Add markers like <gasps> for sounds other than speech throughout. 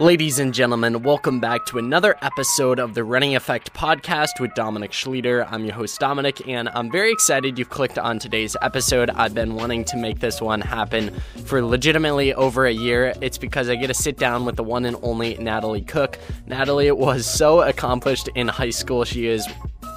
Ladies and gentlemen, welcome back to another episode of the Running Effect podcast with Dominic Schlueter. I'm your host, Dominic, and I'm very excited you've clicked on today's episode. I've been wanting to make this one happen for legitimately over a year. It's because I get to sit down with the one and only Natalie Cook. Natalie was so accomplished in high school. She is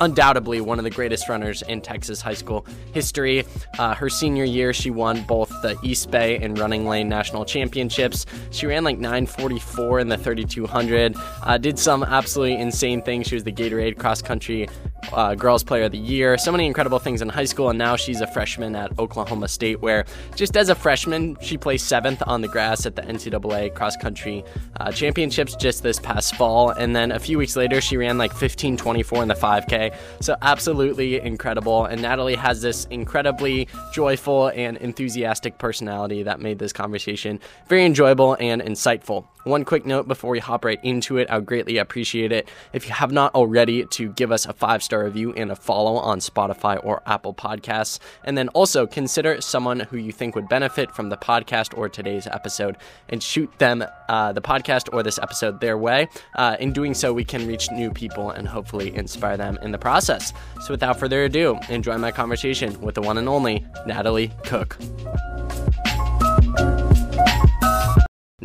undoubtedly one of the greatest runners in Texas high school history. Uh, her senior year, she won both the Eastbay and RunningLane national championships. She ran like 944 in the 3200, uh, did some absolutely insane things. She was the Gatorade cross country uh, Girls Player of the Year. So many incredible things in high school, and now she's a freshman at Oklahoma State, where just as a freshman, she placed seventh on the grass at the NCAA cross country uh, championships just this past fall. And then a few weeks later, she ran like 1524 in the 5K. So absolutely incredible. And Natalie has this incredibly joyful and enthusiastic personality that made this conversation very enjoyable and insightful. One quick note before we hop right into it, I would greatly appreciate it if you have not already to give us a five star review and a follow on Spotify or Apple Podcasts. And then also consider someone who you think would benefit from the podcast or today's episode and shoot them uh, the podcast or this episode their way. Uh, in doing so, we can reach new people and hopefully inspire them in the process. So without further ado, enjoy my conversation with the one and only Natalie Cook.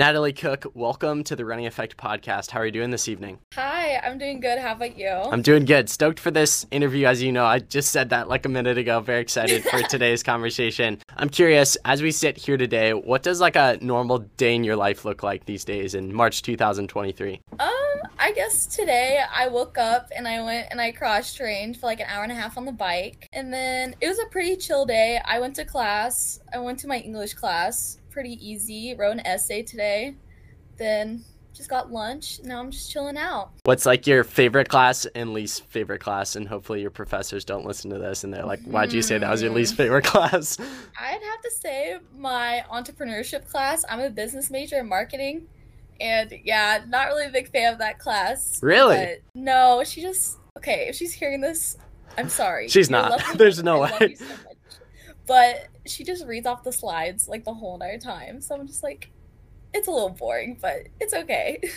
Natalie Cook, welcome to the Running Effect podcast. How are you doing this evening? Hi, I'm doing good. How about you? I'm doing good. Stoked for this interview. As you know, I just said that like a minute ago. Very excited for <laughs> today's conversation. I'm curious, as we sit here today, what does like a normal day in your life look like these days in March 2023? Um, I guess today I woke up and I went and I cross trained for like an hour and a half on the bike. And then it was a pretty chill day. I went to class. I went to my English class pretty easy. Wrote an essay today. Then just got lunch. Now I'm just chilling out. What's like your favorite class and least favorite class? And hopefully your professors don't listen to this and they're like, why'd you say that was your least favorite <laughs> class? I'd have to say my entrepreneurship class. I'm a business major in marketing. And yeah, not really a big fan of that class. Really? no, she just okay, if she's hearing this, I'm sorry. She's not. <laughs> There's no way. But she just reads off the slides like the whole entire time. So I'm just like, it's a little boring, but it's okay. <laughs>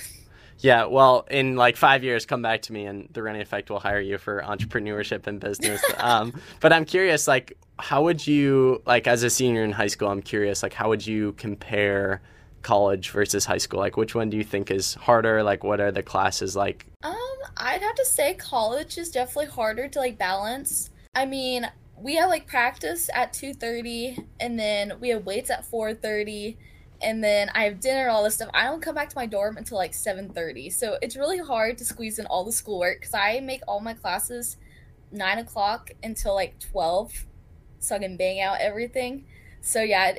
Yeah, well, in like five years, come back to me, and the Running Effect will hire you for entrepreneurship and business. <laughs> um, but I'm curious, like, how would you, like, as a senior in high school, I'm curious, like, how would you compare college versus high school? Like, which one do you think is harder? Like, what are the classes like? Um, I'd have to say college is definitely harder to like balance. I mean, we have like practice at 2.30 and then we have weights at 4.30 and then i have dinner and all this stuff. I don't come back to my dorm until like 7.30 so it's really hard to squeeze in all the schoolwork because i make all my classes 9 o'clock until like 12 so i can bang out everything. So yeah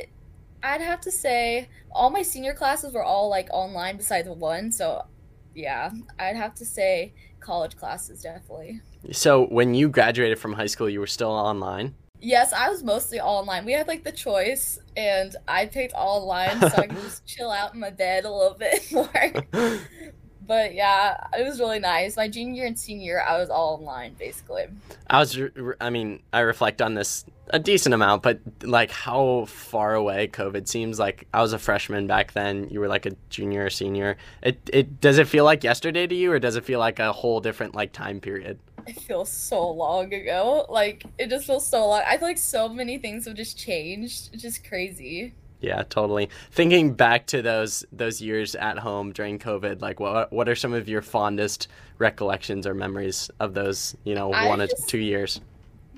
i'd have to say all my senior classes were all like online besides one. So yeah i'd have to say college classes definitely so when you graduated from high school, you were still online? Yes, I was mostly all online. We had like the choice, and I picked all online so I could <laughs> just chill out in my bed a little bit <laughs> more. <laughs> but yeah, it was really nice. My junior and senior year, I was all online basically. I was, I mean, I reflect on this a decent amount, but like how far away COVID seems. Like I was a freshman back then. You were like a junior or senior. It, it does it feel like yesterday to you, or does it feel like a whole different like time period? it feels so long ago. Like it just feels so long. I feel like so many things have just changed. It's just crazy. Yeah, totally. Thinking back to those those years at home during COVID, like what what are some of your fondest recollections or memories of those, you know, I one just, or two years?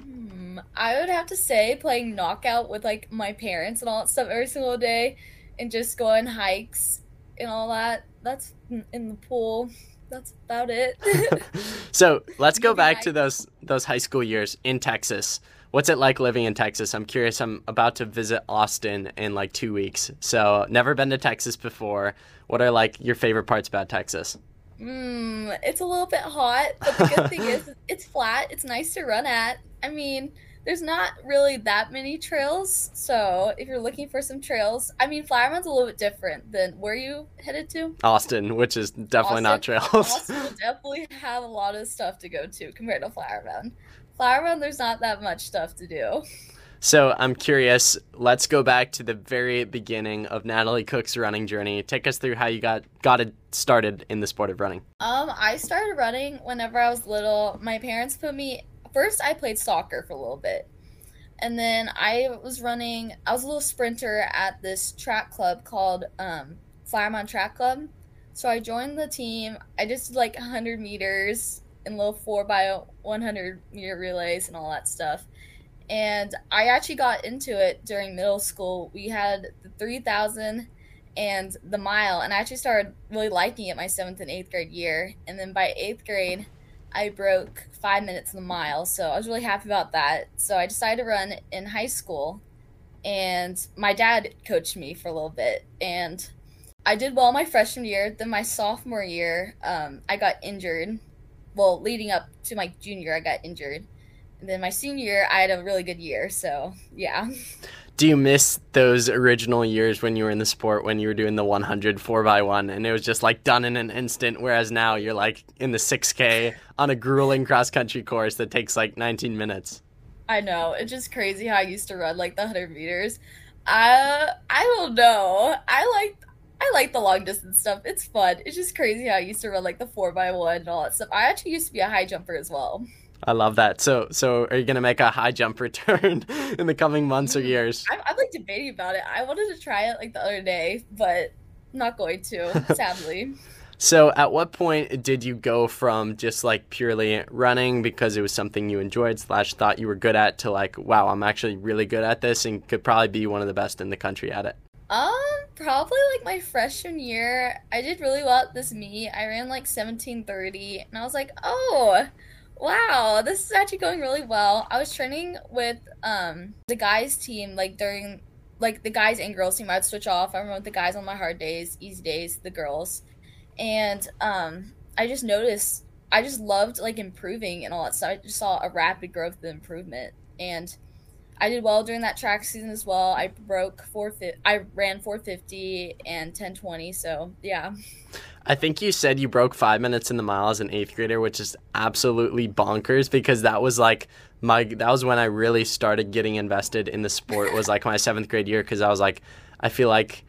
Hmm, I would have to say playing knockout with like my parents and all that stuff every single day and just going hikes and all that. That's in the pool that's about it. <laughs> so let's go <laughs> back to those those high school years in Texas. What's it like living in Texas? I'm curious. I'm about to visit Austin in like two weeks, so never been to Texas before. What are like your favorite parts about Texas? Mm, it's a little bit hot, but the good thing is <laughs> it's flat. It's nice to run at. I mean, there's not really that many trails. So if you're looking for some trails, I mean, Flower Mound's a little bit different than where you headed to. Austin, which is definitely Austin, not trails. Austin will definitely have a lot of stuff to go to compared to Flower Mound. Flower Mound, there's not that much stuff to do. So I'm curious. Let's go back to the very beginning of Natalie Cook's running journey. Take us through how you got got it started in the sport of running. Um, I started running whenever I was little. My parents put me first. I played soccer for a little bit, and then I was running. I was a little sprinter at this track club called um, Flower Mound Track Club. So I joined the team. I just did like 100 meters in little four by 100 meter relays and all that stuff and I actually got into it during middle school. We had the 3000 and the mile, and I actually started really liking it my seventh and eighth grade year. And then by eighth grade, I broke five minutes in the mile, so I was really happy about that. So I decided to run in high school, and my dad coached me for a little bit, and I did well my freshman year. Then my sophomore year, um, I got injured. Well, leading up to my junior, I got injured and then my senior year, I had a really good year. So, yeah. Do you miss those original years when you were in the sport when you were doing the 100 4x1 and it was just like done in an instant? Whereas now you're like in the 6K on a grueling cross country course that takes like 19 minutes. I know. It's just crazy how I used to run like the 100 meters. Uh, I don't know. I like I like the long distance stuff. It's fun. It's just crazy how I used to run like the four by one and all that stuff. I actually used to be a high jumper as well. I love that. So, so are you gonna make a high jump <laughs> return in the coming months or years? I'm, I'm like debating about it. I wanted to try it like the other day, but I'm not going to, <laughs> sadly. So, at what point did you go from just like purely running because it was something you enjoyed slash thought you were good at to like, wow, I'm actually really good at this and could probably be one of the best in the country at it? Um, probably like my freshman year, I did really well at this meet. I ran like 1730, and I was like, oh, Wow, this is actually going really well. I was training with um the guys team like during like the guys and girls team. I'd switch off. I remember the guys on my hard days, easy days, the girls. And um I just noticed I just loved like improving and all that stuff. I just saw a rapid growth of improvement. And I did well during that track season as well. I broke four. I ran 450 and 1020. So yeah. I think you said you broke five minutes in the mile as an eighth grader, which is absolutely bonkers because that was like my that was when I really started getting invested in the sport was like my seventh grade year because I was like I feel like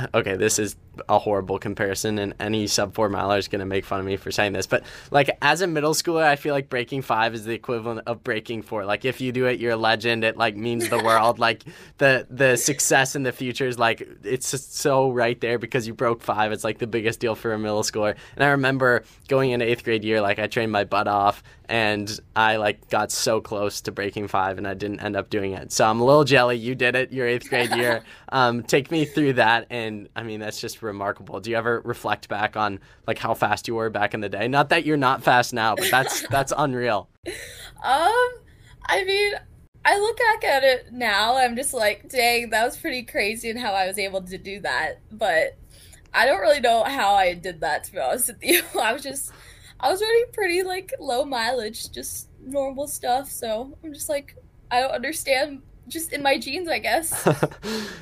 <sighs> okay, this is a horrible comparison, and any sub four miler is going to make fun of me for saying this. But like as a middle schooler, I feel like breaking five is the equivalent of breaking four. Like if you do it, you're a legend. It like means the world. <laughs> like the the success in the future is like it's just so right there because you broke five. It's like the biggest deal for a middle schooler. And I remember going into eighth grade year, like I trained my butt off, and I like got so close to breaking five, and I didn't end up doing it. So I'm a little jelly. You did it your eighth grade year. <laughs> Um, take me through that, and I mean that's just remarkable. Do you ever reflect back on like how fast you were back in the day? Not that you're not fast now, but that's <laughs> that's unreal. Um, I mean, I look back at it now, I'm just like, dang, that was pretty crazy and how I was able to do that. But I don't really know how I did that to be honest with you. <laughs> I was just I was running pretty like low mileage, just normal stuff, so I'm just like I don't understand just in my genes, I guess.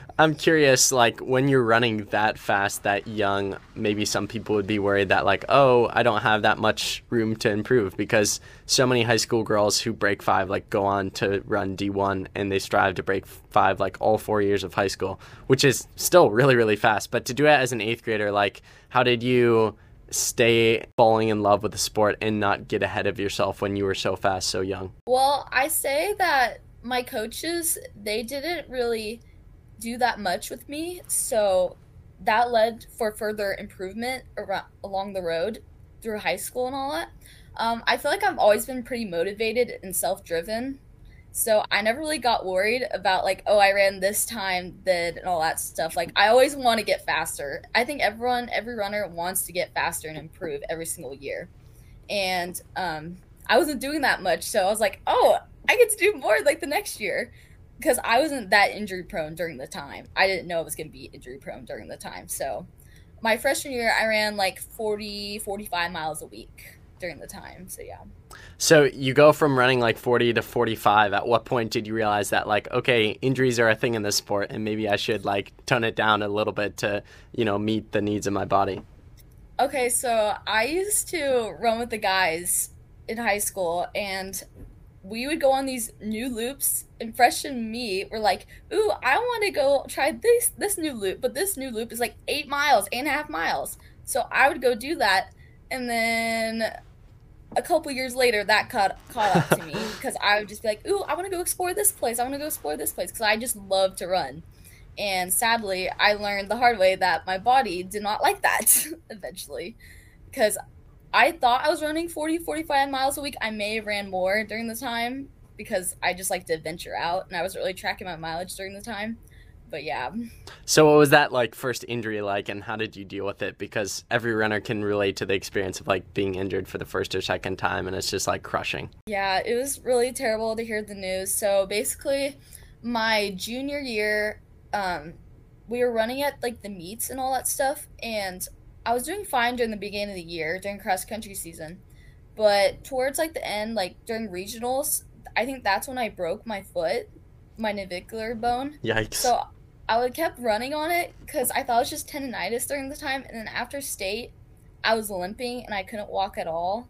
<laughs> I'm curious, like when you're running that fast, that young, maybe some people would be worried that, like, oh, I don't have that much room to improve because so many high school girls who break five, like, go on to run D1 and they strive to break five, like, all four years of high school, which is still really, really fast. But to do it as an eighth grader, like, how did you stay falling in love with the sport and not get ahead of yourself when you were so fast, so young? Well, I say that my coaches they didn't really do that much with me so that led for further improvement around, along the road through high school and all that. Um, i feel like i've always been pretty motivated and self-driven so i never really got worried about like oh i ran this time then and all that stuff. Like i always want to get faster. I think everyone every runner wants to get faster and improve every single year. And um, i wasn't doing that much so i was like oh I get to do more like the next year because I wasn't that injury prone during the time. I didn't know it was going to be injury prone during the time. So my freshman year, I ran like 40, 45 miles a week during the time. So yeah. So you go from running like 40 to 45. At what point did you realize that like okay, injuries are a thing in this sport and maybe I should like tone it down a little bit to, you know, meet the needs of my body? Okay, so I used to run with the guys in high school and we would go on these new loops and fresh and me were like ooh i want to go try this this new loop but this new loop is like eight miles eight and a half miles. So i would go do that and then a couple years later that caught caught up to me <laughs> because i would just be like ooh i want to go explore this place i want to go explore this place because i just love to run. And sadly i learned the hard way that my body did not like that <laughs> eventually because I thought I was running 40, 45 miles a week. I may have ran more during the time because I just like to venture out and I was really tracking my mileage during the time. But yeah. So what was that like first injury like and how did you deal with it? Because every runner can relate to the experience of like being injured for the first or second time and it's just like crushing. Yeah, it was really terrible to hear the news. So basically my junior year, um, we were running at like the meets and all that stuff and I was doing fine during the beginning of the year during cross country season, but towards like the end, like during regionals, I think that's when I broke my foot, my navicular bone. Yikes! So I would kept running on it because I thought it was just tendonitis during the time, and then after state, I was limping and I couldn't walk at all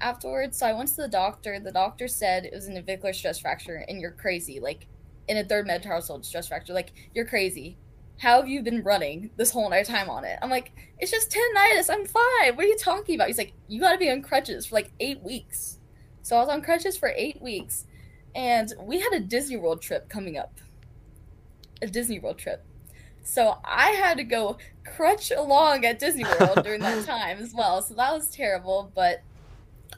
afterwards. So I went to the doctor. The doctor said it was a navicular stress fracture, and you're crazy. Like in a third metatarsal stress fracture, like you're crazy how have you been running this whole entire time on it? I'm like, it's just tendonitis. I'm fine. What are you talking about? He's like, you got to be on crutches for like eight weeks. So I was on crutches for eight weeks, and we had a Disney World trip coming up. A Disney World trip. So I had to go crutch along at Disney World <laughs> during that time as well. So that was terrible. But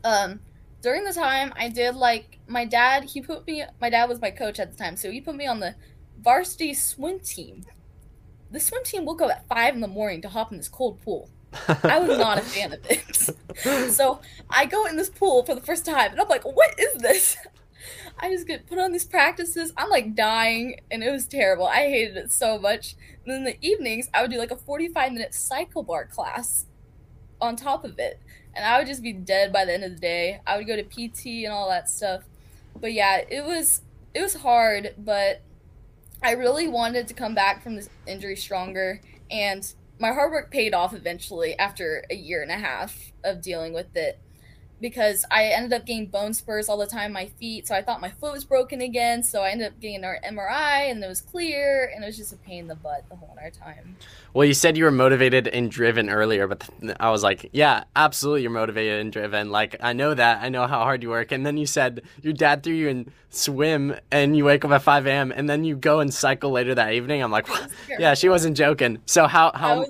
um, during the time, I did like my dad. He put me. My dad was my coach at the time, so he put me on the varsity swim team the swim team woke up at five in the morning to hop in this cold pool. I was not a fan of it. <laughs> so I go in this pool for the first time and I'm like, what is this? I just get put on these practices. I'm like dying and it was terrible. I hated it so much. And then in the evenings, I would do like a 45 minute cycle bar class on top of it. And I would just be dead by the end of the day. I would go to PT and all that stuff. But yeah, it was it was hard, but I really wanted to come back from this injury stronger, and my hard work paid off eventually after a year and a half of dealing with it because I ended up getting bone spurs all the time my feet. So I thought my foot was broken again. So I ended up getting an MRI and it was clear and it was just a pain in the butt the whole entire time. Well, you said you were motivated and driven earlier, but I was like, yeah, absolutely, you're motivated and driven. Like, I know that. I know how hard you work. And then you said your dad threw you in swim and you wake up at 5 a.m. and then you go and cycle later that evening. I'm like, <laughs> yeah, she wasn't joking. So, how, how,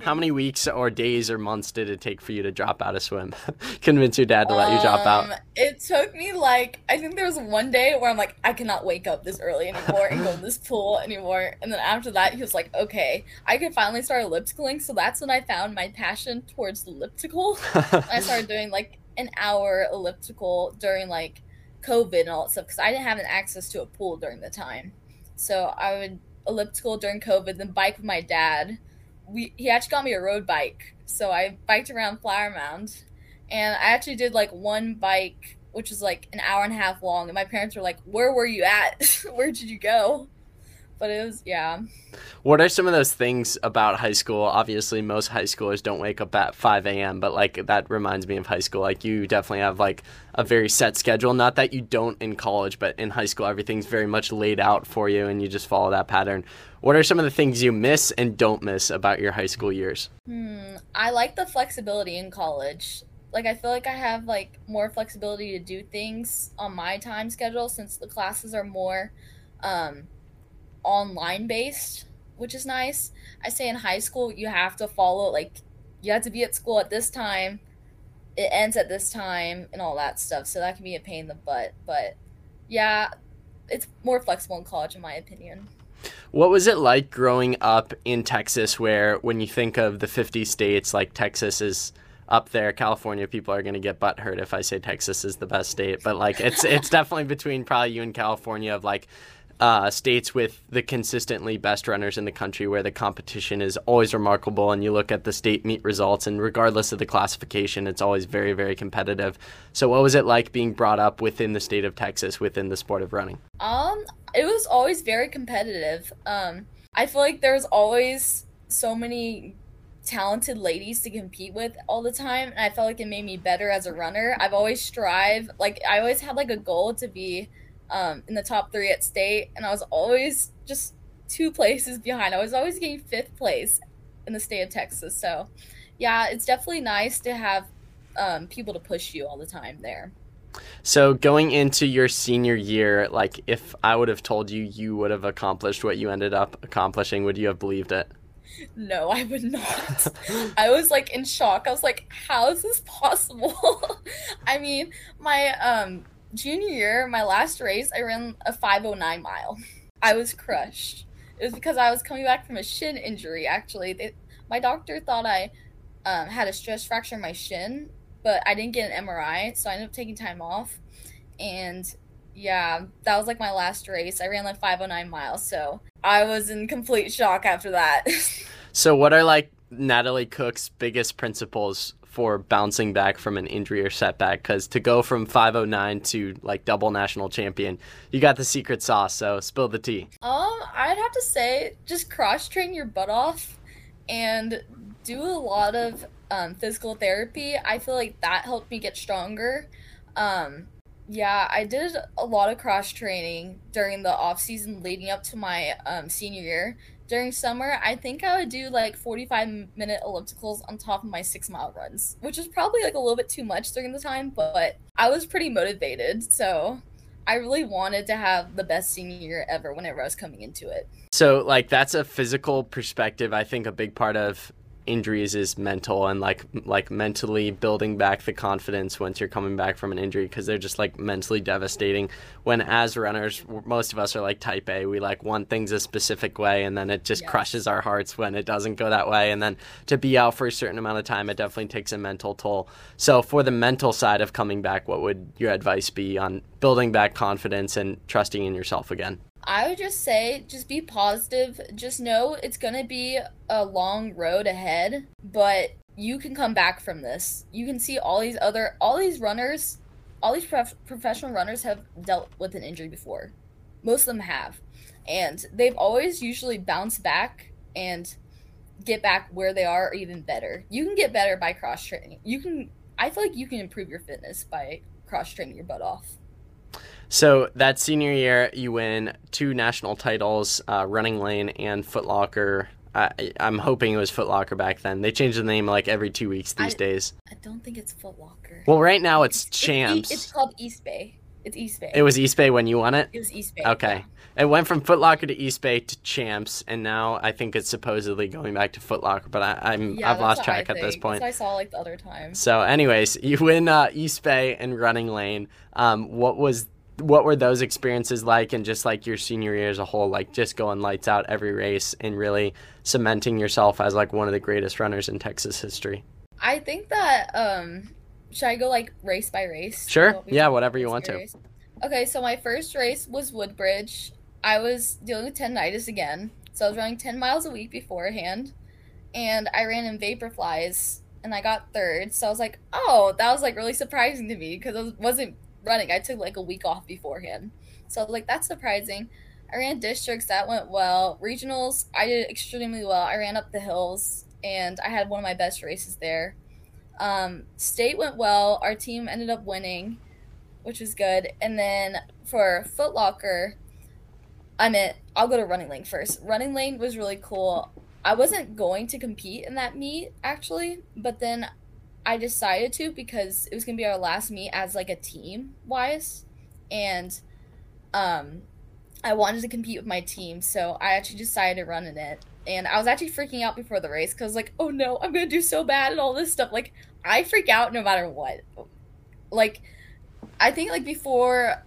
how many weeks or days or months did it take for you to drop out of swim? <laughs> Convince your dad to let you drop out? Um, it took me like, I think there was one day where I'm like, I cannot wake up this early anymore and go to this <laughs> pool anymore. And then after that, he was like, okay, I can finally start ellipticaling. So that's when I found my passion towards the elliptical. <laughs> I started doing like an hour elliptical during like COVID and all that stuff because I didn't have an access to a pool during the time. So I would elliptical during COVID, then bike with my dad. We he actually got me a road bike, so I biked around Flower Mound, and I actually did like one bike, which was like an hour and a half long. And my parents were like, "Where were you at? <laughs> Where did you go?" but it was yeah. What are some of those things about high school? Obviously, most high schoolers don't wake up at 5 a.m., but like that reminds me of high school. Like you definitely have like a very set schedule. Not that you don't in college, but in high school, everything's very much laid out for you and you just follow that pattern. What are some of the things you miss and don't miss about your high school years? Hmm, I like the flexibility in college. Like I feel like I have like more flexibility to do things on my time schedule since the classes are more um online based, which is nice. I say in high school you have to follow like you have to be at school at this time. It ends at this time and all that stuff. So that can be a pain in the butt, but yeah, it's more flexible in college in my opinion. What was it like growing up in Texas where when you think of the 50 states like Texas is up there. California people are going to get butthurt if I say Texas is the best state, but like it's it's <laughs> definitely between probably you and California of like uh, states with the consistently best runners in the country where the competition is always remarkable and you look at the state meet results and regardless of the classification it's always very very competitive so what was it like being brought up within the state of texas within the sport of running um it was always very competitive um i feel like there's always so many talented ladies to compete with all the time and I felt like it made me better as a runner. I've always strive like I always had like a goal to be um, in the top three at state and I was always just two <laughs> places behind. I was always getting fifth place in the state of Texas. So yeah, it's definitely nice to have um, people to push you all the time there. So going into your senior year, like if I would have told you you would have accomplished what you ended up accomplishing, would you have believed it? No, I would not. I was like in shock. I was like, how is this possible? <laughs> I mean, my um junior year, my last race, I ran a 509 mile. I was crushed. It was because I was coming back from a shin injury actually. They, my doctor thought I um, had a stress fracture in my shin, but I didn't get an MRI, so I ended up taking time off. And yeah, that was like my last race. I ran like 509 miles, so I was in complete shock after that. <laughs> so, what are like Natalie Cook's biggest principles for bouncing back from an injury or setback? Because to go from 509 to like double national champion, you got the secret sauce. So, spill the tea. Um, I'd have to say just cross train your butt off and do a lot of um, physical therapy. I feel like that helped me get stronger. Um, yeah, I did a lot of cross training during the off season leading up to my um, senior year. During summer, I think I would do like 45 minute ellipticals on top of my six mile runs, which is probably like a little bit too much during the time, but I was pretty motivated. So I really wanted to have the best senior year ever whenever I was coming into it. So, like, that's a physical perspective. I think a big part of injuries is mental and like like mentally building back the confidence once you're coming back from an injury because they're just like mentally devastating. When as runners most of us are like type a. We like want things a specific way and then it just yes. crushes our hearts when it doesn't go that way. And then to be out for a certain amount of time it definitely takes a mental toll. So for the mental side of coming back what would your advice be on building back confidence and trusting in yourself again I would just say just be positive. Just know it's going to be a long road ahead, but you can come back from this. You can see all these other all these runners, all these prof- professional runners have dealt with an injury before. Most of them have. And they've always usually bounced back and get back where they are or even better. You can get better by cross training. You can I feel like you can improve your fitness by cross training your butt off. So that senior year, you win two national titles, uh, RunningLane and Foot Locker. I, I'm hoping it was Foot Locker back then. They change the name like every two weeks these I, days. I don't think it's Foot Locker. Well, right now it's, it's Champs. It's, it's, called Eastbay. It's Eastbay. It was Eastbay when you won it. It was Eastbay. Okay. Yeah. It went from Foot Locker to Eastbay to Champs, and now I think it's supposedly going back to Foot Locker. But I, am yeah, I've lost track at this point. I saw like the other time. So, anyways, you win uh, Eastbay and RunningLane. Um, what was what were those experiences like and just like your senior year as a whole like just going lights out every race and really cementing yourself as like one of the greatest runners in texas history? I think that um should i go like race by race? Sure. Yeah whatever you want to. okay so my first race was woodbridge. I was dealing with tendinitis again. So i was running 10 miles a week beforehand and i ran in vaporflies and i got third. So i was like oh that was like really surprising to me because i wasn't running. I took like a week off beforehand. So like that's surprising. I ran districts, that went well. Regionals, I did extremely well. I ran up the hills and I had one of my best races there. Um, state went well. Our team ended up winning, which was good. And then for Foot Locker, I meant I'll go to RunningLane first. RunningLane was really cool. I wasn't going to compete in that meet actually, but then I decided to because it was gonna be our last meet as like a team wise, and um, I wanted to compete with my team, so I actually decided to run in it. And I was actually freaking out before the race because like, oh no, I'm gonna do so bad and all this stuff. Like, I freak out no matter what. Like, I think like before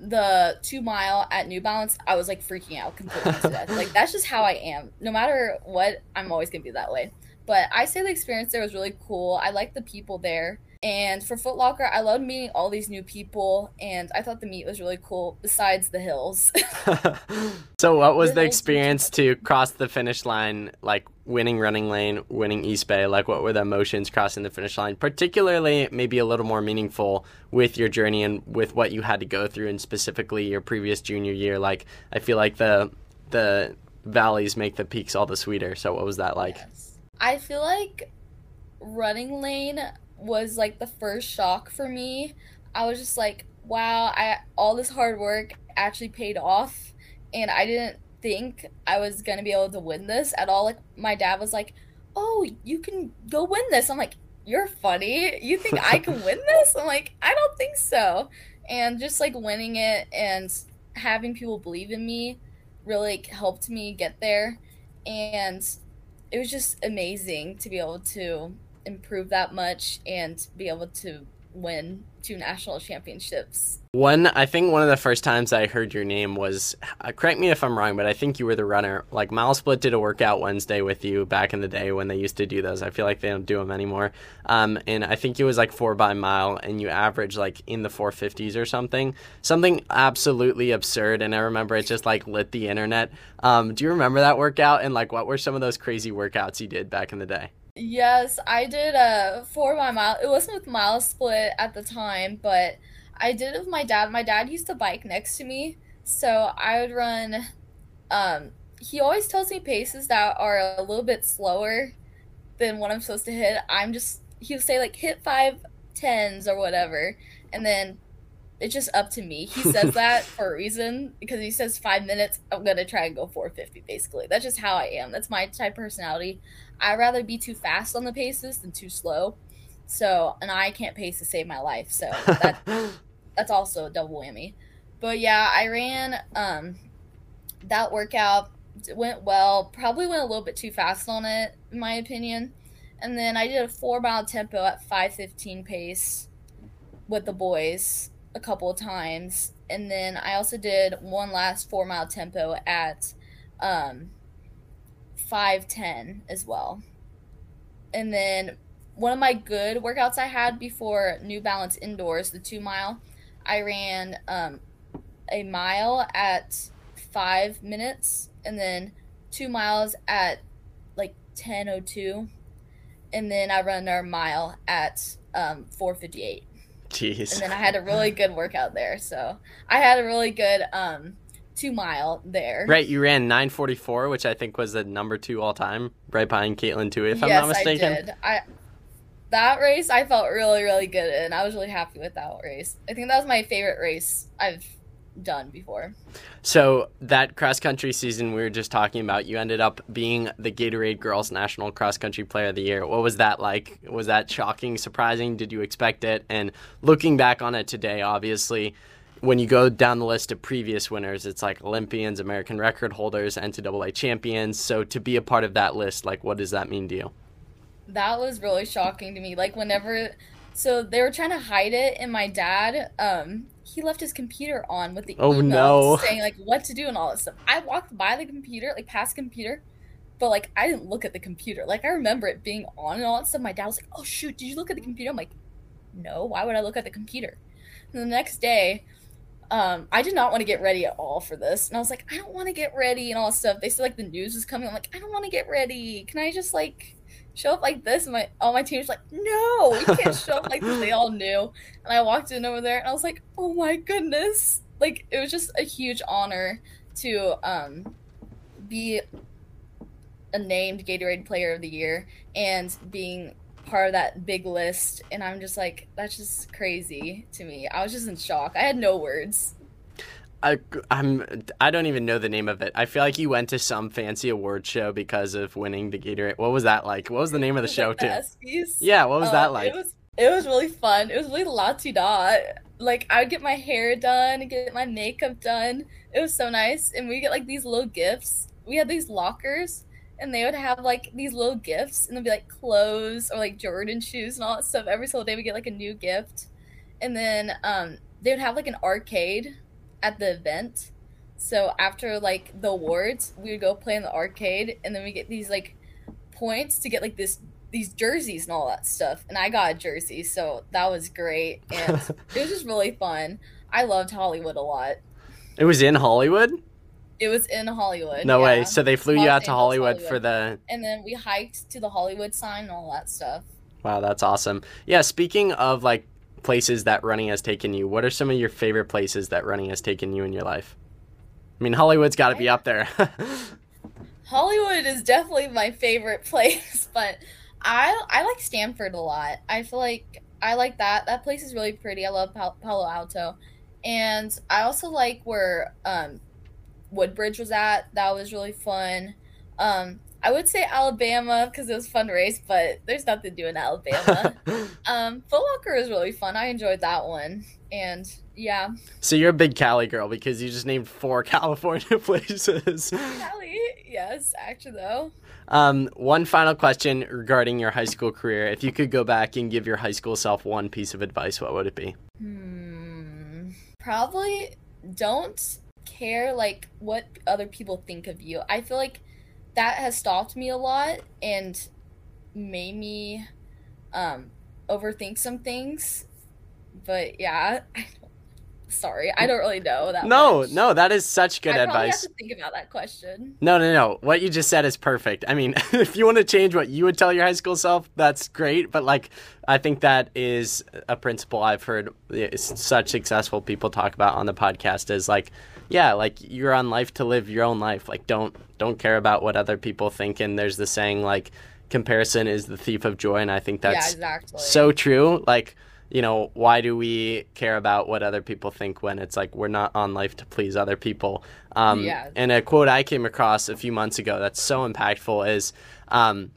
the two mile at New Balance, I was like freaking out completely to death. <laughs> Like that's just how I am. No matter what, I'm always gonna be that way. But I say the experience there was really cool. I liked the people there. And for Foot Locker, I loved meeting all these new people, and I thought the meet was really cool. Besides the hills. <laughs> <laughs> so, what was the, the experience to cross the finish line, like winning RunningLane, winning Eastbay? Like, what were the emotions crossing the finish line? Particularly, maybe a little more meaningful with your journey and with what you had to go through, and specifically your previous junior year. Like, I feel like the the valleys make the peaks all the sweeter. So, what was that like? Yes. I feel like RunningLane was like the first shock for me. I was just like, wow, I all this hard work actually paid off and I didn't think I was going to be able to win this at all. Like my dad was like, "Oh, you can go win this." I'm like, "You're funny. You think I can <laughs> win this?" I'm like, "I don't think so." And just like winning it and having people believe in me really like, helped me get there and it was just amazing to be able to improve that much and be able to win national championships. One, I think one of the first times I heard your name was, uh, correct me if I'm wrong, but I think you were the runner. Like MileSplit did a workout Wednesday with you back in the day when they used to do those. I feel like they don't do them anymore. Um, and I think it was like four by mile, and you averaged like in the 450s or something, something absolutely absurd. And I remember it just like lit the internet. Um, do you remember that workout? And like, what were some of those crazy workouts you did back in the day? Yes, I did a four by mile. It wasn't with MileSplit at the time, but I did it with my dad. My dad used to bike next to me, so I would run. Um, he always tells me paces that are a little bit slower than what I'm supposed to hit. I'm just he'll say like hit five tens or whatever, and then it's just up to me. He says <laughs> that for a reason because he says five minutes. I'm gonna try and go 450. Basically, that's just how I am. That's my type of personality. I'd rather be too fast on the paces than too slow. So, and I can't pace to save my life. So that <laughs> that's also a double whammy. But yeah, I ran um that workout went well. Probably went a little bit too fast on it, in my opinion. And then I did a four mile tempo at 5:15 pace with the boys a couple of times, and then I also did one last four mile tempo at um 510 as well. And then one of my good workouts I had before New Balance indoors, the two mile, I ran um, a mile at five minutes and then two miles at like 10.02. And then I run another mile at um, 458. Jeez. And then I had a really good workout there. So I had a really good um, two mile there. Right, you ran 944, which I think was the number two all time, right behind Katelyn Tuohy, if yes, I'm not mistaken. I did. I that race I felt really, really good in. I was really happy with that race. I think that was my favorite race I've done before. So that cross country season we were just talking about, you ended up being the Gatorade Girls National Cross Country Player of the Year. What was that like? Was that shocking, surprising? Did you expect it? And looking back on it today, obviously, when you go down the list of previous winners, it's like Olympians, American record holders, NCAA champions. So to be a part of that list, like, what does that mean to you? That was really shocking to me. Like, whenever, so they were trying to hide it, and my dad, um, he left his computer on with the oh no saying like what to do and all this stuff. I walked by the computer, like past computer, but like I didn't look at the computer. Like I remember it being on and all that stuff. My dad was like, "Oh shoot, did you look at the computer?" I'm like, "No, why would I look at the computer?" And the next day, um, I did not want to get ready at all for this. And I was like, I don't want to get ready and all this stuff. They said like the news was coming. I'm like, I don't want to get ready. Can I just like show up like this? And my all my team's like, no, you can't show up like this. They all knew. And I walked in over there and I was like, oh my goodness. Like it was just a huge honor to um be a named Gatorade player of the year and being part of that big list and i'm just like that's just crazy to me i was just in shock i had no words I, I'm I don't even know the name of it. I feel like you went to some fancy award show because of winning the Gatorade. What was that like? What was the name of the <laughs> show too? Yeah, what was um, that like? It was it was really fun. It was really la ti da. Like I would get my hair done, get my makeup done. It was so nice, and we get like these little gifts. We had these lockers and they would have like these little gifts and they'd be like clothes or like Jordan shoes and all that stuff. Every single day we get like a new gift. And then um they would have like an arcade at the event. So after like the awards, we would go play in the arcade and then we get these like points to get like this these jerseys and all that stuff. And I got a jersey, so that was great and <laughs> it was just really fun. I loved Hollywood a lot. It was in Hollywood? It was in Hollywood. No yeah. way. So they flew Los you out to Hollywood, Hollywood, for the. And then we hiked to the Hollywood sign and all that stuff. Wow, that's awesome. Yeah, speaking of like places that running has taken you, what are some of your favorite places that running has taken you in your life? I mean, Hollywood's got to be up there. <laughs> Hollywood is definitely my favorite <laughs> place, but I I like Stanford a lot. I feel like I like that. That place is really pretty. I love Palo Alto, and I also like where um, Woodbridge was at. That was really fun. Um, I would say Alabama because it was fun race, but there's nothing to do in Alabama. <laughs> um, Foot Locker is really fun. I enjoyed that one, and yeah. So you're a big Cali girl because you just named four <laughs> California places. Cali, yes, actually though. Um, one final question regarding your high school career. If you could go back and give your high school self one piece of advice, what would it be? Hmm, probably don't care like what other people think of you. I feel like that has stopped me a lot and made me um, overthink some things. But yeah, sorry, I don't really know that. No, much. no, that is such good I advice. Have to think about that question. No, no, no. What you just said is perfect. I mean, <laughs> if you want to change what you would tell your high school self, that's great. But like, I think that is a principle I've heard such successful people talk about on the podcast. Is like, yeah, like you're on life to live your own life. Like, don't don't care about what other people think. And there's the saying like, comparison is the thief of joy, and I think that's yeah, exactly. so true. Like you know, why do we care about what other people think when it's like we're not on life to please other people? Um, yeah. And a quote I came across a few months ago that's so impactful is um,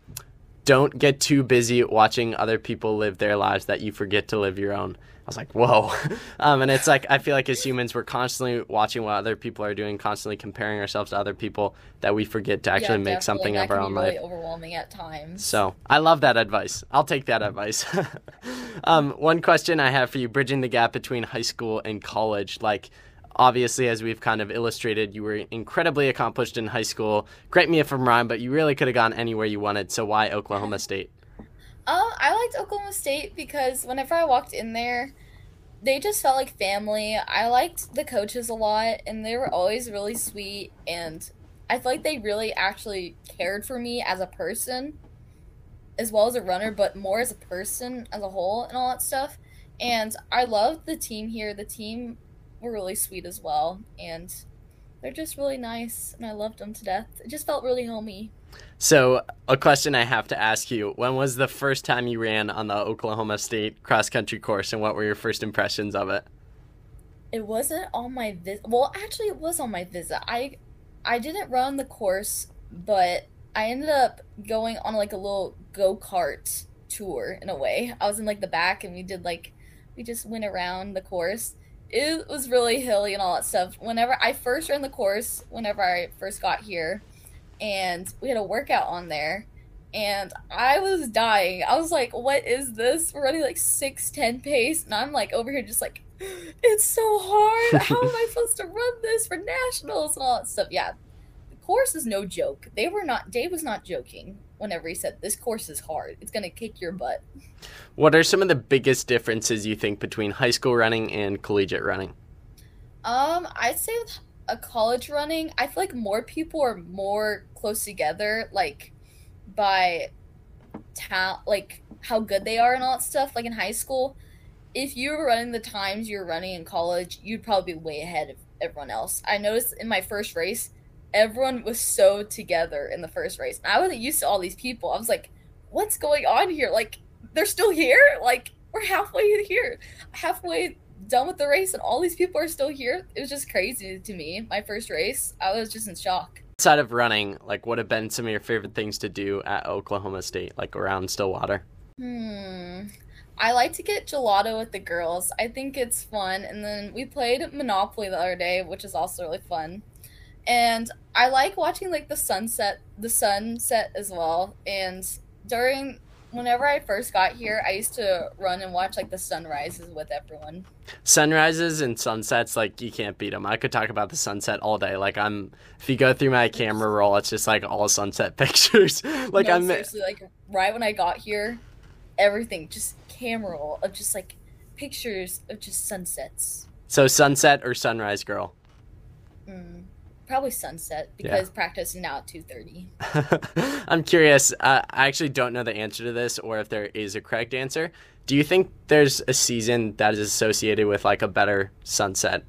don't get too busy watching other people live their lives that you forget to live your own was like, whoa. <laughs> Um, and it's like, I feel like as humans, we're constantly watching what other people are doing, constantly comparing ourselves to other people that we forget to actually yeah, make something that of our can own be really life. overwhelming at times. So I love that advice. I'll take that advice. <laughs> um, one question I have for you bridging the gap between high school and college. Like, obviously, as we've kind of illustrated, you were incredibly accomplished in high school. Correct me if I'm wrong, but you really could have gone anywhere you wanted. So why Oklahoma State? Um, I liked Oklahoma State because whenever I walked in there, they just felt like family. I liked the coaches a lot, and they were always really sweet. And I feel like they really actually cared for me as a person, as well as a runner, but more as a person as a whole and all that stuff. And I loved the team here. The team were really sweet as well, and they're just really nice, and I loved them to death. It just felt really homey. So, a question I have to ask you when was the first time you ran on the Oklahoma State cross country course, and what were your first impressions of it? It wasn't on my visit. Well, actually, it was on my visit. I, I didn't run the course, but I ended up going on like a little go kart tour in a way. I was in like the back, and we did like, we just went around the course. It was really hilly and all that stuff. Whenever I first ran the course, whenever I first got here, and we had a workout on there and I was dying. I was like, what is this? We're running like 6'10 pace, and I'm like over here just like, <gasps> it's so hard. How am I <laughs> supposed to run this for nationals and all that stuff? Yeah. The course is no joke. They were not Dave was not joking whenever he said this course is hard. It's gonna kick your butt. What are some of the biggest differences you think between high school running and collegiate running? Um, I'd say a college running, I feel like more people are more close together, like by ta- like how good they are and all that stuff. Like in high school, if you were running the times you're running in college, you'd probably be way ahead of everyone else. I noticed in my first race, everyone was so together in the first race. And I wasn't used to all these people. I was like, what's going on here? Like, they're still here? Like, we're halfway here. Halfway done with the race and all these people are still here. It was just crazy to me. My first race, I was just in shock. Outside of running, like what have been some of your favorite things to do at Oklahoma State, like around Stillwater? Hmm. I like to get gelato with the girls. I think it's fun. And then we played Monopoly the other day, which is also really fun. And I like watching like the sunset, the sunset as well. And during whenever I first got here, I used to run and watch like the sunrises with everyone. Sunrises and sunsets, like you can't beat them. I could talk about the sunset all day. Like I'm, if you go through my camera roll, it's just like all sunset <laughs> pictures. like no, I'm seriously like right when I got here, everything just camera roll of just like pictures of just sunsets. So sunset or sunrise, girl. Probably sunset because yeah. practice is now at 2.30 <laughs> i'm curious uh, i actually don't know the answer to this or if there is a correct answer do you think there's a season that is associated with like a better sunset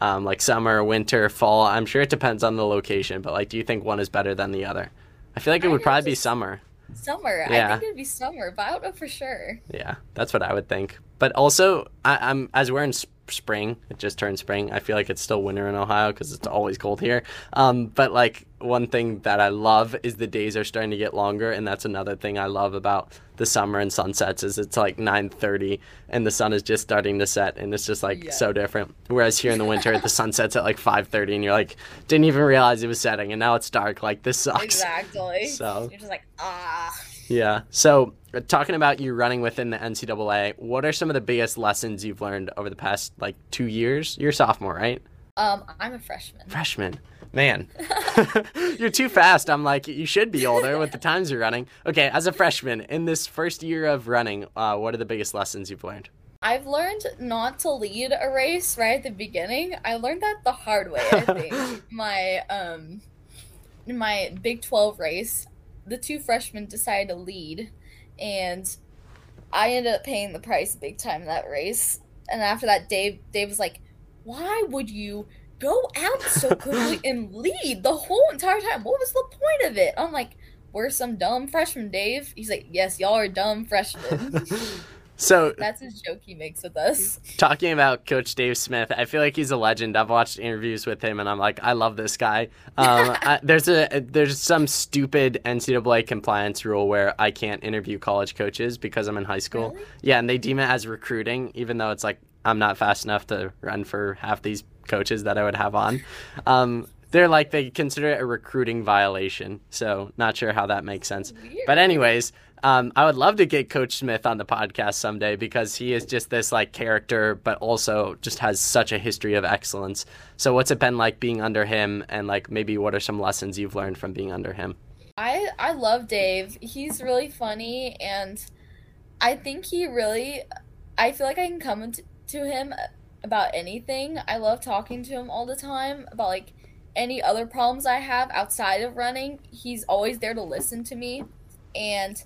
um, like summer, winter, fall? I'm sure it depends on the location, but like, do you think one is better than the other? I feel like it would probably be summer. Summer. Yeah. I think it'd be summer, but I don't know for sure. Yeah, that's what I would think. But also, I, I'm as we're in spring, it just turned spring. I feel like it's still winter in Ohio because it's always cold here. Um, but like one thing that I love is the days are starting to get longer, and that's another thing I love about the summer and sunsets is it's like 9:30 and the sun is just starting to set, and it's just like Yeah. so different. Whereas here in the winter, the <laughs> sun sets at like 5:30, and you're like didn't even realize it was setting, and now it's dark. Like this sucks. Exactly. <laughs> So- you're just like ah. Yeah. So, talking about you running within the NCAA, what are some of the biggest lessons you've learned over the past like two years? You're a sophomore, right? Um, I'm a freshman. Freshman. Man, <laughs> <laughs> you're too fast. I'm like, you should be older with the times you're running. Okay, as a freshman in this first year of running, uh, what are the biggest lessons you've learned? I've learned not to lead a race right at the beginning. I learned that the hard way, I think. <laughs> my um my Big 12 race, the two freshmen decided to lead and I ended up paying the price big time in that race. And after that Dave Dave was like, "Why would you go out so quickly and lead the whole entire time? What was the point of it?" I'm like, "We're some dumb freshmen, Dave." He's like, "Yes, y'all are dumb freshmen." <laughs> So, That's his joke he makes with us. talking about Coach Dave Smith, I feel like he's a legend. I've watched interviews with him, and I'm like, I love this guy. Um, <laughs> I, there's a there's some stupid NCAA compliance rule where I can't interview college coaches because I'm in high school. Really? Yeah, and they deem it as recruiting, even though it's like I'm not fast enough to run for half these coaches that I would have on. Um, they're like they consider it a recruiting violation. So not sure how that makes sense. Weird. But anyways, um, I would love to get Coach Smith on the podcast someday because he is just this like character, but also just has such a history of excellence. So what's it been like being under him, and like maybe what are some lessons you've learned from being under him? I I love Dave. He's really funny and I think he really I feel like I can come to, him about anything. I love talking to him all the time about like any other problems I have outside of running. He's always there to listen to me and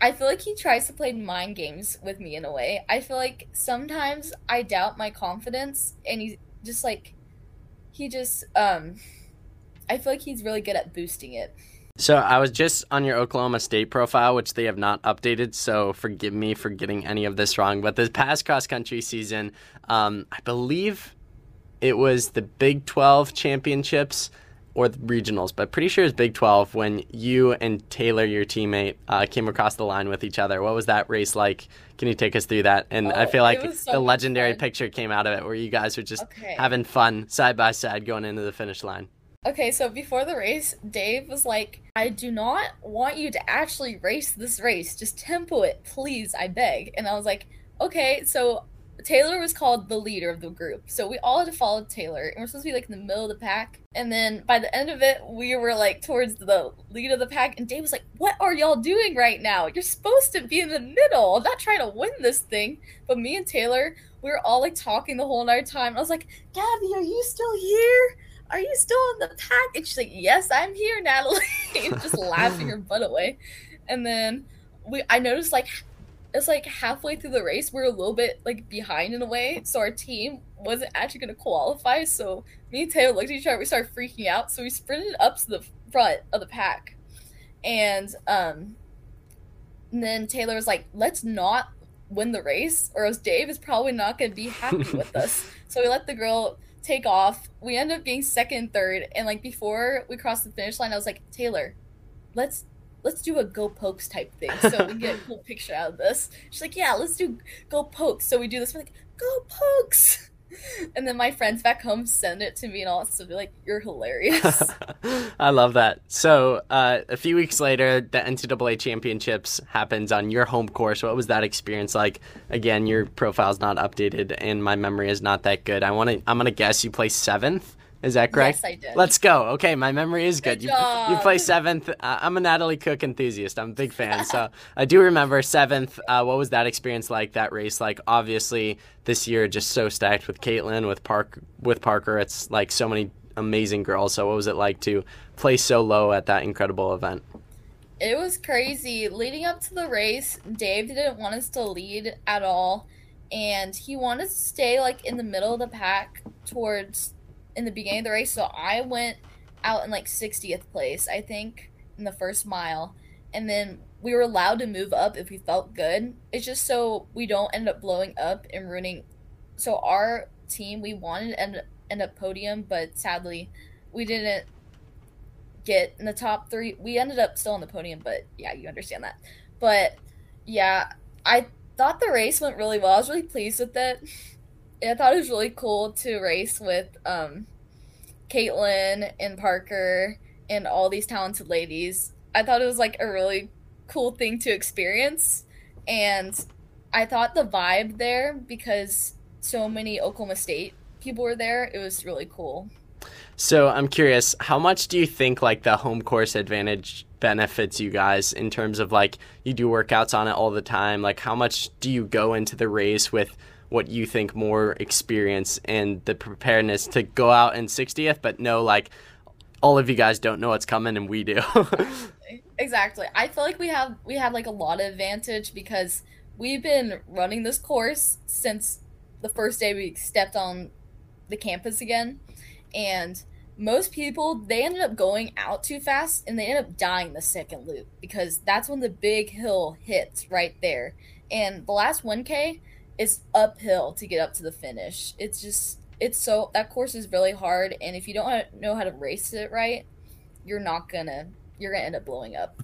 I feel like he tries to play mind games with me in a way. I feel like sometimes I doubt my confidence and he just like he just um I feel like he's really good at boosting it. So I was just on your Oklahoma State profile, which they have not updated. So forgive me for getting any of this wrong. But this past cross country season, um, I believe it was the Big 12 championships or the regionals, but pretty sure it's Big 12 when you and Taylor, your teammate, uh, came across the line with each other. What was that race like? Can you take us through that? And I Oh, feel like so the legendary fun. picture came out of it where you guys were just Okay. having fun side by side going into the finish line. Okay, so before the race, Dave was like, I do not want you to actually race this race. Just tempo it, please, I beg. And I was like, okay, so Taylor was called the leader of the group. So we all had to follow Taylor. And we're supposed to be like in the middle of the pack. And then by the end of it, we were like towards the lead of the pack. And Dave was like, What are y'all doing right now? You're supposed to be in the middle. I'm not trying to win this thing. But me and Taylor, we were all like talking the whole entire time. I was like, Gabby, are you still here? are you still in the pack? And she's like, yes, I'm here, Natalie. <laughs> just laughing her butt away. And then we, I noticed like, it's like halfway through the race, we're a little bit like behind in a way. So our team wasn't actually going to qualify. So me and Taylor looked at each other, we started freaking out. So we sprinted up to the front of the pack. And, um, and then Taylor was like, let's not win the race or else Dave is probably not going to be happy <laughs> with us. So we let the girl take off. We ended up being second third. And like before we crossed the finish line, I was like, Taylor, let's let's do a go pokes type thing so we can get a cool <laughs> picture out of this. She's like, Yeah, let's do go pokes. So we do this, we're like, go pokes. <laughs> And then my friends back home send it to me and all stuff. They're like, You're hilarious. <laughs> I love that. So, uh, a few weeks later, the NCAA championships happens on your home course. What was that experience like? Again, your profile's not updated, and my memory is not that good. I want to. I'm gonna guess you placed seventh. Is that correct? Yes, I did. Let's go. Okay, my memory is good. Good you job. you placed seventh. Uh, I'm a Natalie Cook enthusiast. I'm a big fan, so I do remember seventh. Uh, what was that experience like? That race, like obviously this year just so stacked with Katelyn, with Park, with Parker. It's like so many amazing girls. So what was it like to play so low at that incredible event? It was crazy. Leading up to the race, Dave didn't want us to lead at all. And he wanted to stay like in the middle of the pack towards in the beginning of the race. So I went out in like 60th place, I think, in the first mile. And then we were allowed to move up if we felt good. It's just so we don't end up blowing up and ruining. So our team, we wanted to end, end up podium, but sadly, we didn't get in the top three. We ended up still on the podium, but yeah, you understand that. But yeah, I thought the race went really well. I was really pleased with it. <laughs> I thought it was really cool to race with um, Katelyn and Parker and all these talented ladies. I thought it was like a really cool thing to experience. And I thought the vibe there, because so many Oklahoma State people were there, it was really cool. So I'm curious, how much do you think like the home course advantage benefits you guys in terms of like you do workouts on it all the time? Like how much do you go into the race with what you think more experience and the preparedness to go out in 60th, but know like all of you guys don't know what's coming and we do. <laughs> exactly. I feel like we have we have like a lot of advantage because we've been running this course since the first day we stepped on the campus again and most people they ended up going out too fast and they end up dying the second loop because that's when the big hill hits right there and the last 1k it's uphill to get up to the finish. It's just it's so that course is really hard, and if you don't know how to race it right, you're not gonna you're gonna end up blowing up.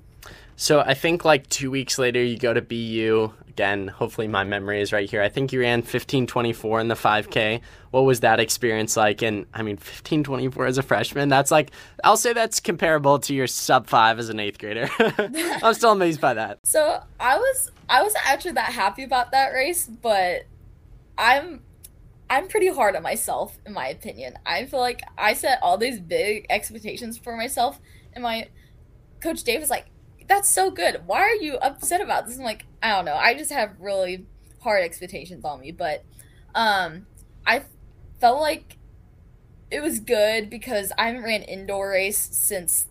So I think like two weeks later, you go to BU again. Hopefully, my memory is right here. I think you ran 15:24 in the 5K. What was that experience like? And I mean, 15:24 as a freshman, that's like I'll say that's comparable to your sub five as an eighth grader. <laughs> I'm still amazed by that. So I was I wasn't actually that happy about that race, but I'm I'm pretty hard on myself in my opinion. I feel like I set all these big expectations for myself and my coach Dave was like, That's so good. Why are you upset about this? I'm like, I don't know. I just have really hard expectations on me, but um I felt like it was good because I haven't ran indoor race since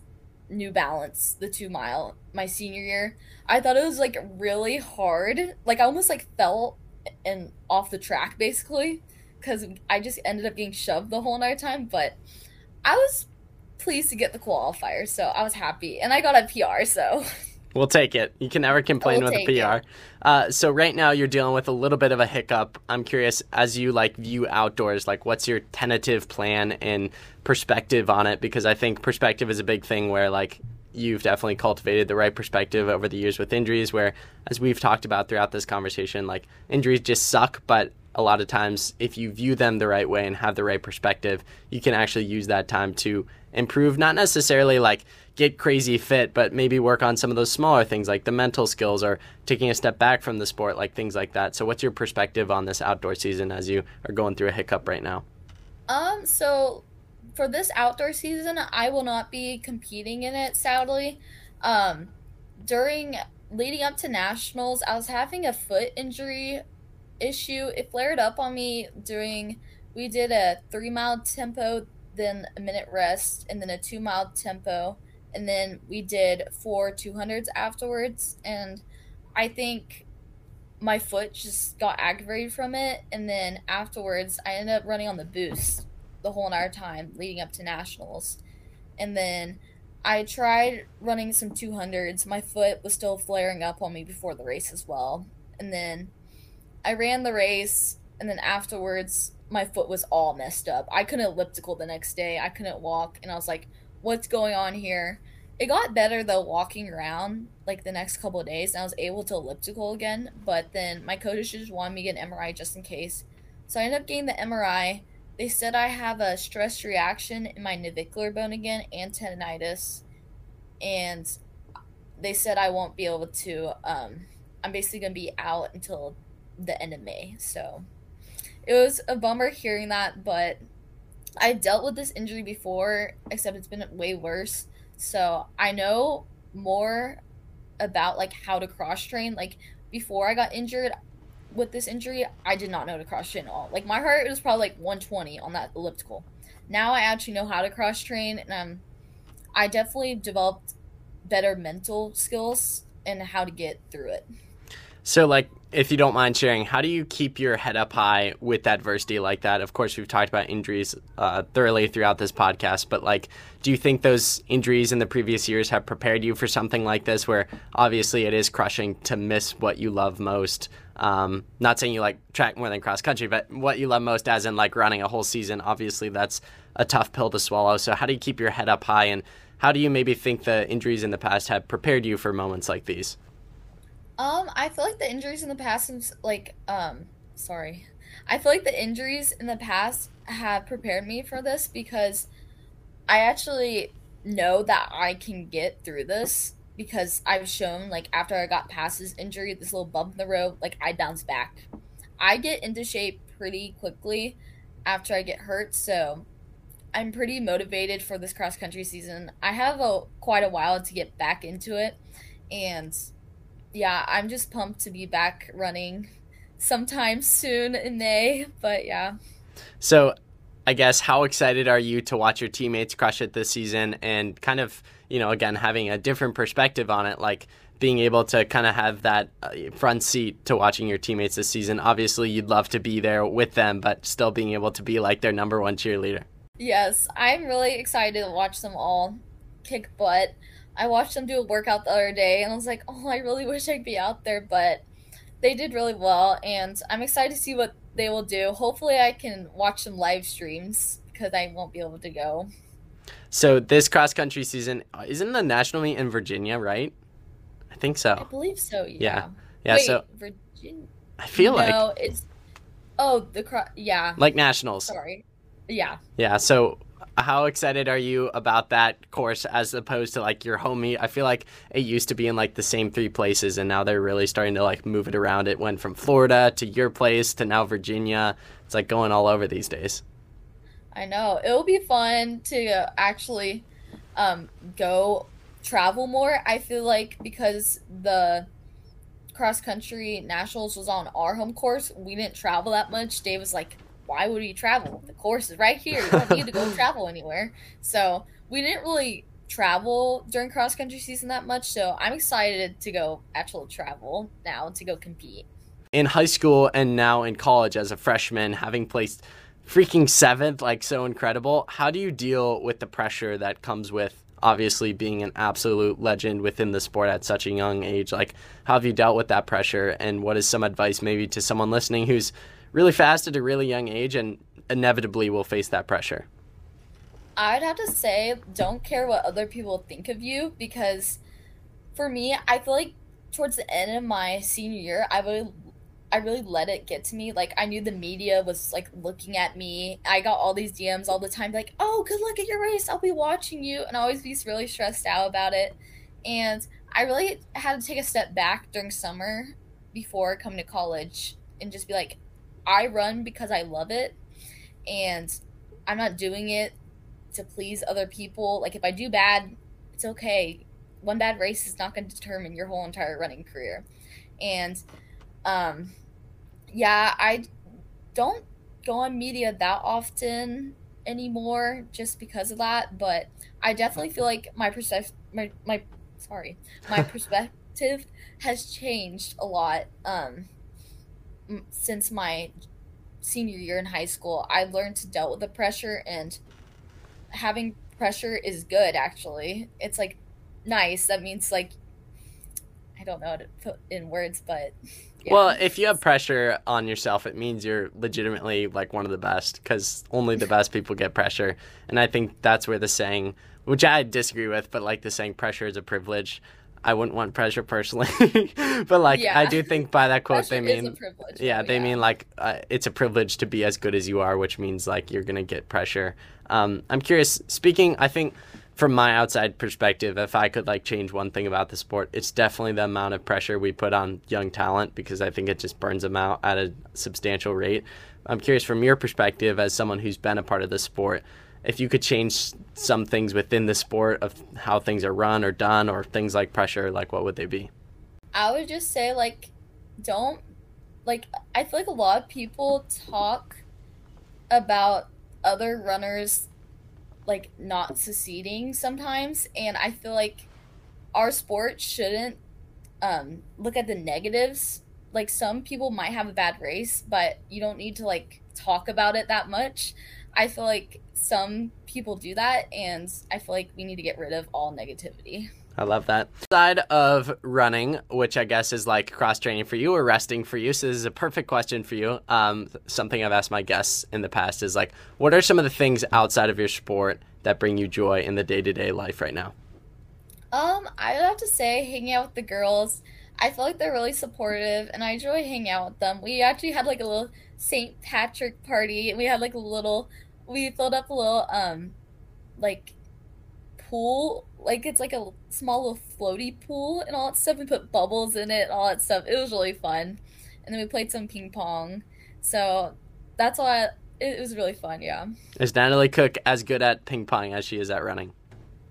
New Balance, the two mile, my senior year. I thought it was like really hard. Like I almost like fell and off the track basically because I just ended up getting shoved the whole entire time. But I was pleased to get the qualifier, so I was happy, and I got a PR. So <laughs> We'll take it. You can never complain we'll with a PR. Uh, so right now you're dealing with a little bit of a hiccup. I'm curious, as you like view outdoors, like what's your tentative plan and perspective on it? Because I think perspective is a big thing where like you've definitely cultivated the right perspective over the years with injuries. Where, as we've talked about throughout this conversation, like injuries just suck, but a lot of times if you view them the right way and have the right perspective, you can actually use that time to improve, not necessarily like get crazy fit, but maybe work on some of those smaller things like the mental skills or taking a step back from the sport, like things like that. So, what's your perspective on this outdoor season as you are going through a hiccup right now? Um, so for this outdoor season, I will not be competing in it, sadly. Um, during leading up to nationals, I was having a foot injury issue. It flared up on me during we did a three mile tempo, then a minute rest, and then a two mile tempo, and then we did four 200s afterwards. And I think my foot just got aggravated from it. And then afterwards, I ended up running on the boost the whole entire time leading up to nationals. And then I tried running some 200s. My foot was still flaring up on me before the race as well. And then I ran the race, and then afterwards, my foot was all messed up. I couldn't elliptical the next day. I couldn't walk, and I was like, "What's going on here?" It got better though, walking around like the next couple of days, and I was able to elliptical again. But then my coach just wanted me to get an MRI just in case, so I ended up getting the MRI. They said I have a stress reaction in my navicular bone again and tendonitis, and they said I won't be able to. Um, I'm basically gonna be out until the end of May. So it was a bummer hearing that, but I dealt with this injury before, except it's been way worse. So I know more about like how to cross train. Like before I got injured with this injury, I did not know to cross train at all. Like my heart was probably like 120 on that elliptical. Now I actually know how to cross train, and um, I definitely developed better mental skills and how to get through it. So, like, if you don't mind sharing, how do you keep your head up high with adversity like that? Of course, we've talked about injuries uh, thoroughly throughout this podcast, but like, do you think those injuries in the previous years have prepared you for something like this, where obviously it is crushing to miss what you love most? Um, not saying you like track more than cross country, but what you love most, as in like running a whole season. Obviously, that's a tough pill to swallow. So, how do you keep your head up high, and how do you maybe think the injuries in the past have prepared you for moments like these? Um, I feel like the injuries in the past, like, um, sorry, I feel like the injuries in the past have prepared me for this because I actually know that I can get through this because I've shown like after I got past this injury, this little bump in the road, like I bounce back. I get into shape pretty quickly after I get hurt, so I'm pretty motivated for this cross country season. I have a quite a while to get back into it, and yeah, I'm just pumped to be back running sometime soon in May. But yeah. So, I guess how excited are you to watch your teammates crush it this season and kind of, you know, again, having a different perspective on it, like being able to kind of have that uh, front seat to watching your teammates this season. Obviously, you'd love to be there with them, but still being able to be like their number one cheerleader. Yes, I'm really excited to watch them all kick butt. I watched them do a workout the other day and I was like, oh, I really wish I'd be out there, but they did really well and I'm excited to see what they will do. Hopefully, I can watch some live streams because I won't be able to go. So, this cross country season uh, isn't the national meet in Virginia, right? I think so. I believe so, yeah. Yeah. Yeah, Wait, so Virginia. I feel no, like No, it's. Oh, the cross. Yeah. like nationals. Sorry. Yeah. Yeah. So, how excited are you about that course as opposed to like your home meet? I feel like it used to be in like the same three places, and now they're really starting to like move it around. It went from Florida to your place to now Virginia. It's like going all over these days. I know. It'll be fun to actually um, go travel more. I feel like because the cross country nationals was on our home course, we didn't travel that much. Dave was like, why would we travel? The course is right here. You don't need to go <laughs> travel anywhere. So we didn't really travel during cross country season that much. So I'm excited to go actual travel now to go compete. In high school and now in college as a freshman, having placed freaking seventh, like so incredible, how do you deal with the pressure that comes with obviously being an absolute legend within the sport at such a young age? Like, how have you dealt with that pressure? And what is some advice maybe to someone listening who's really fast at a really young age and inevitably will face that pressure? I'd have to say, don't care what other people think of you because for me, I feel like towards the end of my senior year, I really I really let it get to me. Like I knew the media was like looking at me. I got all these DMs all the time, like, "Oh, good luck at your race. I'll be watching you," and I always be really stressed out about it. And I really had to take a step back during summer before coming to college and just be like, I run because I love it, and I'm not doing it to please other people. Like if I do bad, it's okay. One bad race is not going to determine your whole entire running career. And um yeah, I don't go on media that often anymore just because of that, but I definitely feel like my perspective my my sorry, my <laughs> perspective has changed a lot um since my senior year in high school. I learned to deal with the pressure and having pressure is good actually. It's like nice. That means like I don't know how to put in words, but <laughs> yeah. Well, if you have pressure on yourself, it means you're legitimately like one of the best because only the best people get pressure. And I think that's where the saying, which I disagree with, but like the saying pressure is a privilege. I wouldn't want pressure personally, <laughs> but like yeah. I do think by that quote pressure they mean yeah they yeah. mean like uh, it's a privilege to be as good as you are, which means like you're gonna get pressure. Um, I'm curious. Speaking, I think from my outside perspective, if I could like change one thing about the sport, it's definitely the amount of pressure we put on young talent because I think it just burns them out at a substantial rate. I'm curious from your perspective as someone who's been a part of the sport, if you could change some things within the sport of how things are run or done or things like pressure, like what would they be? I would just say like don't like I feel like a lot of people talk about other runners like not succeeding sometimes and i feel like our sport shouldn't um, look at the negatives like some people might have a bad race, but you don't need to like talk about it that much. I feel like some people do that, and I feel like we need to get rid of all negativity. I love that. Side of running, which I guess is like cross training for you or resting for you. So this is a perfect question for you. Um, something I've asked my guests in the past is like, what are some of the things outside of your sport that bring you joy in the day to day life right now? Um, I would have to say hanging out with the girls. I feel like they're really supportive, and I enjoy hanging out with them. We actually had like a little St. Patrick party. And we had like a little, we filled up a little um, like pool. Like it's like a small little floaty pool and all that stuff. We put bubbles in it and all that stuff. It was really fun. And then we played some ping pong. So that's why it was really fun. Yeah. Is Natalie Cook as good at ping pong as she is at running?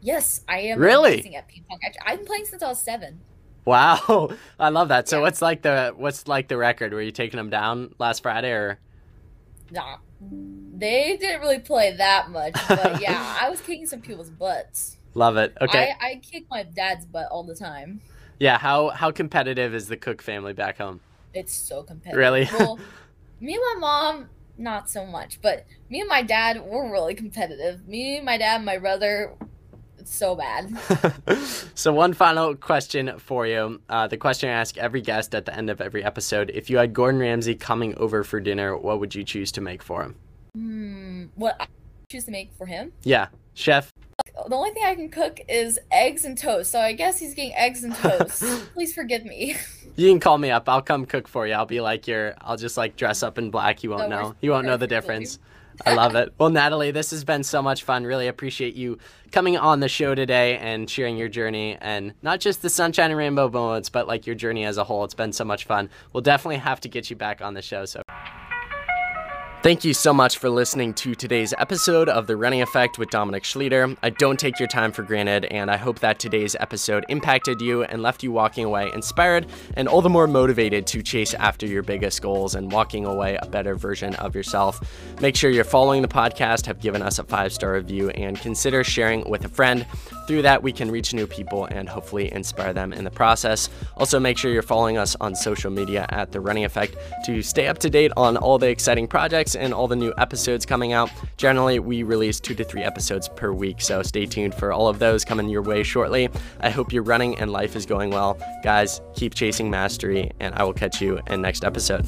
Yes, I am. Really? amazing At ping pong. I've been playing since I was seven. Wow, <laughs> I love that. So Yeah. what's like the what's like the record? Were you taking them down last Friday or? Nah, they didn't really play that much, but <laughs> yeah, I was kicking some people's butts. Love it. Okay. I, I kick my dad's butt all the time. yeah. How how competitive is the Cook family back home? It's so competitive. Really? Well, <laughs> me and my mom, not so much, but me and my dad, we're really competitive. Me, my dad, my brother, so bad. <laughs> so one final question for you. Uh, the question I ask every guest at the end of every episode: If you had Gordon Ramsay coming over for dinner, what would you choose to make for him? Hmm, what I choose to make for him? Yeah, chef. The only thing I can cook is eggs and toast, so I guess he's getting eggs and toast. <laughs> Please forgive me. You can call me up. I'll come cook for you. I'll be like your. I'll just like dress up in black. You won't know. You won't know the difference. I love it. Well, Natalie, this has been so much fun. Really appreciate you coming on the show today and sharing your journey and not just the sunshine and rainbow moments, but like your journey as a whole. It's been so much fun. We'll definitely have to get you back on the show. So. Thank you so much for listening to today's episode of The Running Effect with Dominic Schlueter. I don't take your time for granted, and I hope that today's episode impacted you and left you walking away inspired and all the more motivated to chase after your biggest goals and walking away a better version of yourself. Make sure you're following the podcast, have given us a five star review, and consider sharing with a friend. Through that, we can reach new people and hopefully inspire them in the process. Also, make sure you're following us on social media at The Running Effect to stay up to date on all the exciting projects and all the new episodes coming out. Generally, we release two to three episodes per week, so stay tuned for all of those coming your way shortly. I hope your running and life is going well. Guys, keep chasing mastery, and I will catch you in next episode.